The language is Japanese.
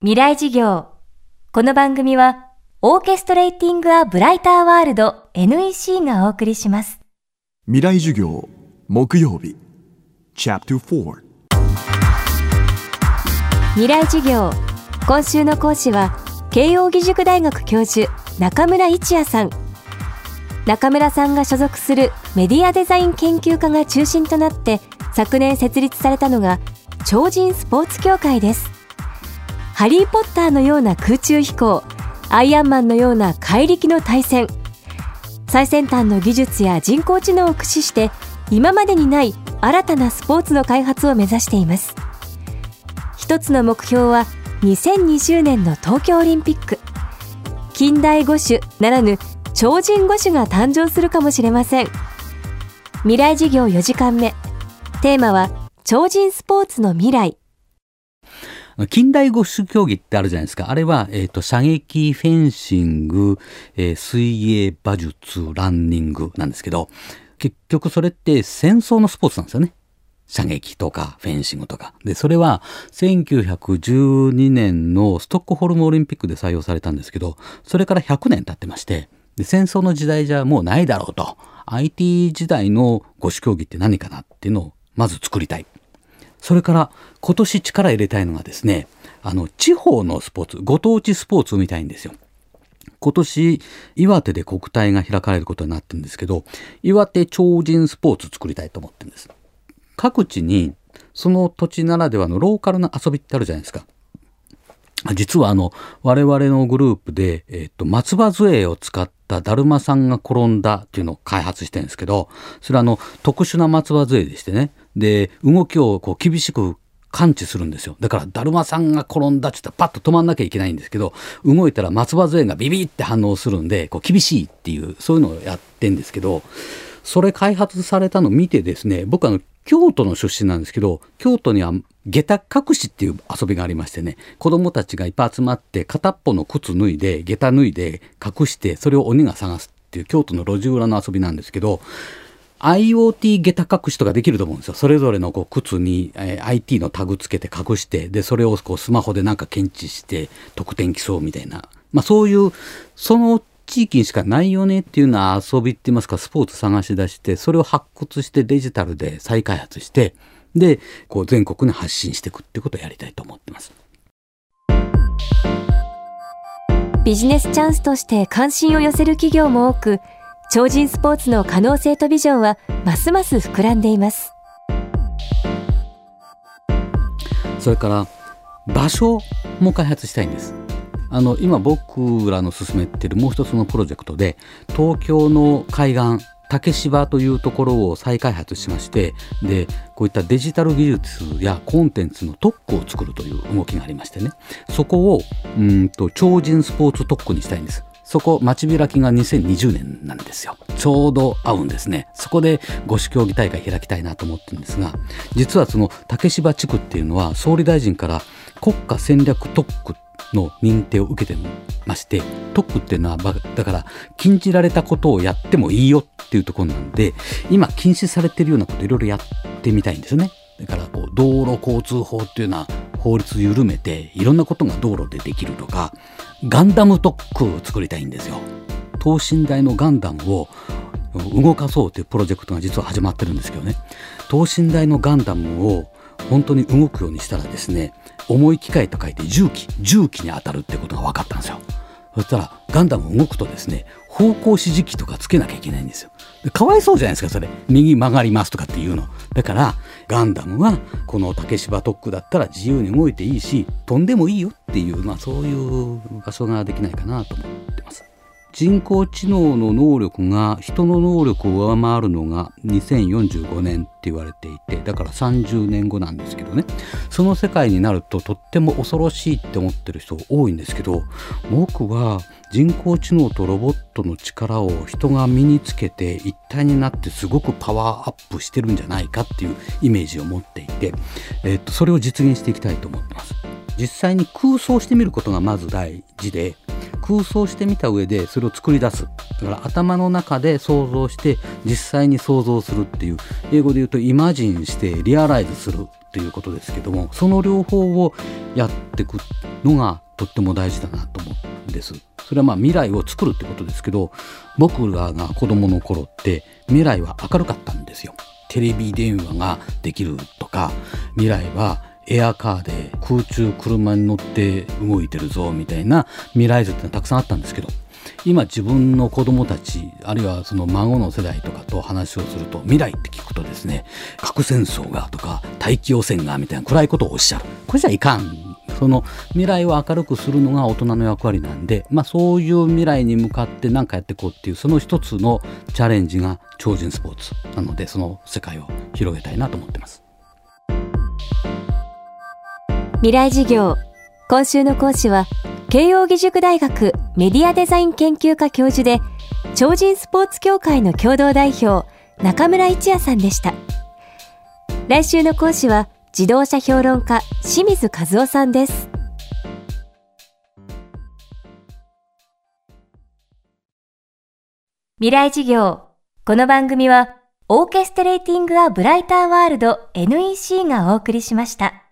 未来事業。この番組は、オーケストレーティング・ア・ブライター・ワールド NEC がお送りします。未来授業木曜日 Chapter 4未来事業。今週の講師は、慶應義塾大学教授、中村一也さん。中村さんが所属するメディアデザイン研究家が中心となって、昨年設立されたのが、超人スポーツ協会です。ハリー・ポッターのような空中飛行、アイアンマンのような怪力の対戦。最先端の技術や人工知能を駆使して、今までにない新たなスポーツの開発を目指しています。一つの目標は、2020年の東京オリンピック。近代五種ならぬ超人五種が誕生するかもしれません。未来事業4時間目。テーマは、超人スポーツの未来。近代五種競技ってあるじゃないですか。あれは、えっ、と、射撃、フェンシング、えー水泳、馬術、ランニングなんですけど、結局それって戦争のスポーツなんですよね。射撃とかフェンシングとか。で、それは1912年のストックホルムオリンピックで採用されたんですけど、それから100年経ってまして、で戦争の時代じゃもうないだろうと。IT 時代の五種競技って何かなっていうのをまず作りたい。それから今年力入れたいのがですね、あの地方のスポーツ、ご当地スポーツを見たいんですよ。今年岩手で国体が開かれることになってるんですけど、岩手超人スポーツ作りたいと思ってるんです。各地にその土地ならではのローカルな遊びってあるじゃないですか。実はあの我々のグループで、えっと松葉杖を使っただるまさんが転んだっていうのを開発してるんですけどそれはあの特殊な松葉杖でしてねで動きをこう厳しく感知するんですよ。だからだるまさんが転んだって言ったらパッと止まんなきゃいけないんですけど動いたら松葉杖がビビって反応するんでこう厳しいっていうそういうのをやってんですけどそれ開発されたのを見てですね僕あの京都の出身なんですけど京都には下駄隠しっていう遊びがありましてね子供たちがいっぱい集まって片っぽの靴脱いで下駄脱いで隠してそれを鬼が探すっていう京都の路地裏の遊びなんですけど IoT 下駄隠しとかできると思うんですよ。それぞれのこう靴に、えー IT のタグつけて隠して、で、それをこうスマホでなんか検知して得点競うみたいな。まあそういう、その地域にしかないよねっていうような遊びって言いますか、スポーツ探し出して、それを発掘してデジタルで再開発して、で、こう全国に発信していくってことをやりたいと思ってます。ビジネスチャンスとして関心を寄せる企業も多く、超人スポーツの可能性とビジョンはますます膨らんでいます。それから場所も開発したいんです。あの今僕らの進めているもう一つのプロジェクトで東京の海岸竹芝というところを再開発しましてでこういったデジタル技術やコンテンツの特区を作るという動きがありましてねそこをうんと超人スポーツ特区にしたいんですそこ町開きが2020年なんですよ。ちょうど合うんですね。そこで五種競技大会開きたいなと思ってるんですが実はその竹芝地区っていうのは総理大臣から国家戦略特区の認定を受けてまして特区っていうのはだから禁じられたことをやってもいいよっていうところなんで今禁止されてるようなこといろいろやってみたいんですよね。だから道路交通法っていうのは法律緩めていろんなことが道路でできるとかガンダム特区を作りたいんですよ。等身大のガンダムを動かそうというプロジェクトが実は始まってるんですけどね。等身大のガンダムを本当に動くようにしたらですね重い機械と書いて重機重機に当たるってことが分かったんですよ。そしたらガンダム動くとですね方向指示器とかつけなきゃいけないんですよ。でかわいそうじゃないですかそれ。右曲がりますとかっていうの。だからガンダムはこの竹芝特区だったら自由に動いていいし飛んでもいいよっていう、まあ、そういう場所ができないかなと思って人工知能の能力が人の能力を上回るのが2045年って言われていてだから30年後なんですけどねその世界になるととっても恐ろしいって思ってる人多いんですけど僕は人工知能とロボットの力を人が身につけて一体になってすごくパワーアップしてるんじゃないかっていうイメージを持っていて、えっとそれを実現していきたいと思ってます。実際に空想してみることがまず大事で空想してみた上でそれを作り出すだから頭の中で想像して実際に想像するっていう英語で言うとイマジンしてリアライズするっていうことですけどもその両方をやっていくのがとっても大事だなと思うんです。それはまあ未来を作るってことですけど僕らが子供の頃って未来は明るかったんですよ。テレビ電話ができるとか未来はエアカーで空中車に乗って動いてるぞみたいな未来図ってのはたくさんあったんですけど今自分の子供たちあるいはその孫の世代とかと話をすると未来って聞くとですね核戦争がとか大気汚染がみたいな暗いことをおっしゃるこれじゃいかんその未来を明るくするのが大人の役割なんで、まあ、そういう未来に向かって何かやっていこうっていうその一つのチャレンジが超人スポーツなのでその世界を広げたいなと思ってます。未来事業今週の講師は慶應義塾大学メディアデザイン研究科教授で超人スポーツ協会の共同代表中村一也さんでした来週の講師は自動車評論家清水和夫さんです未来事業この番組はオーケストレーティング・ア・ブライター・ワールド NEC がお送りしました。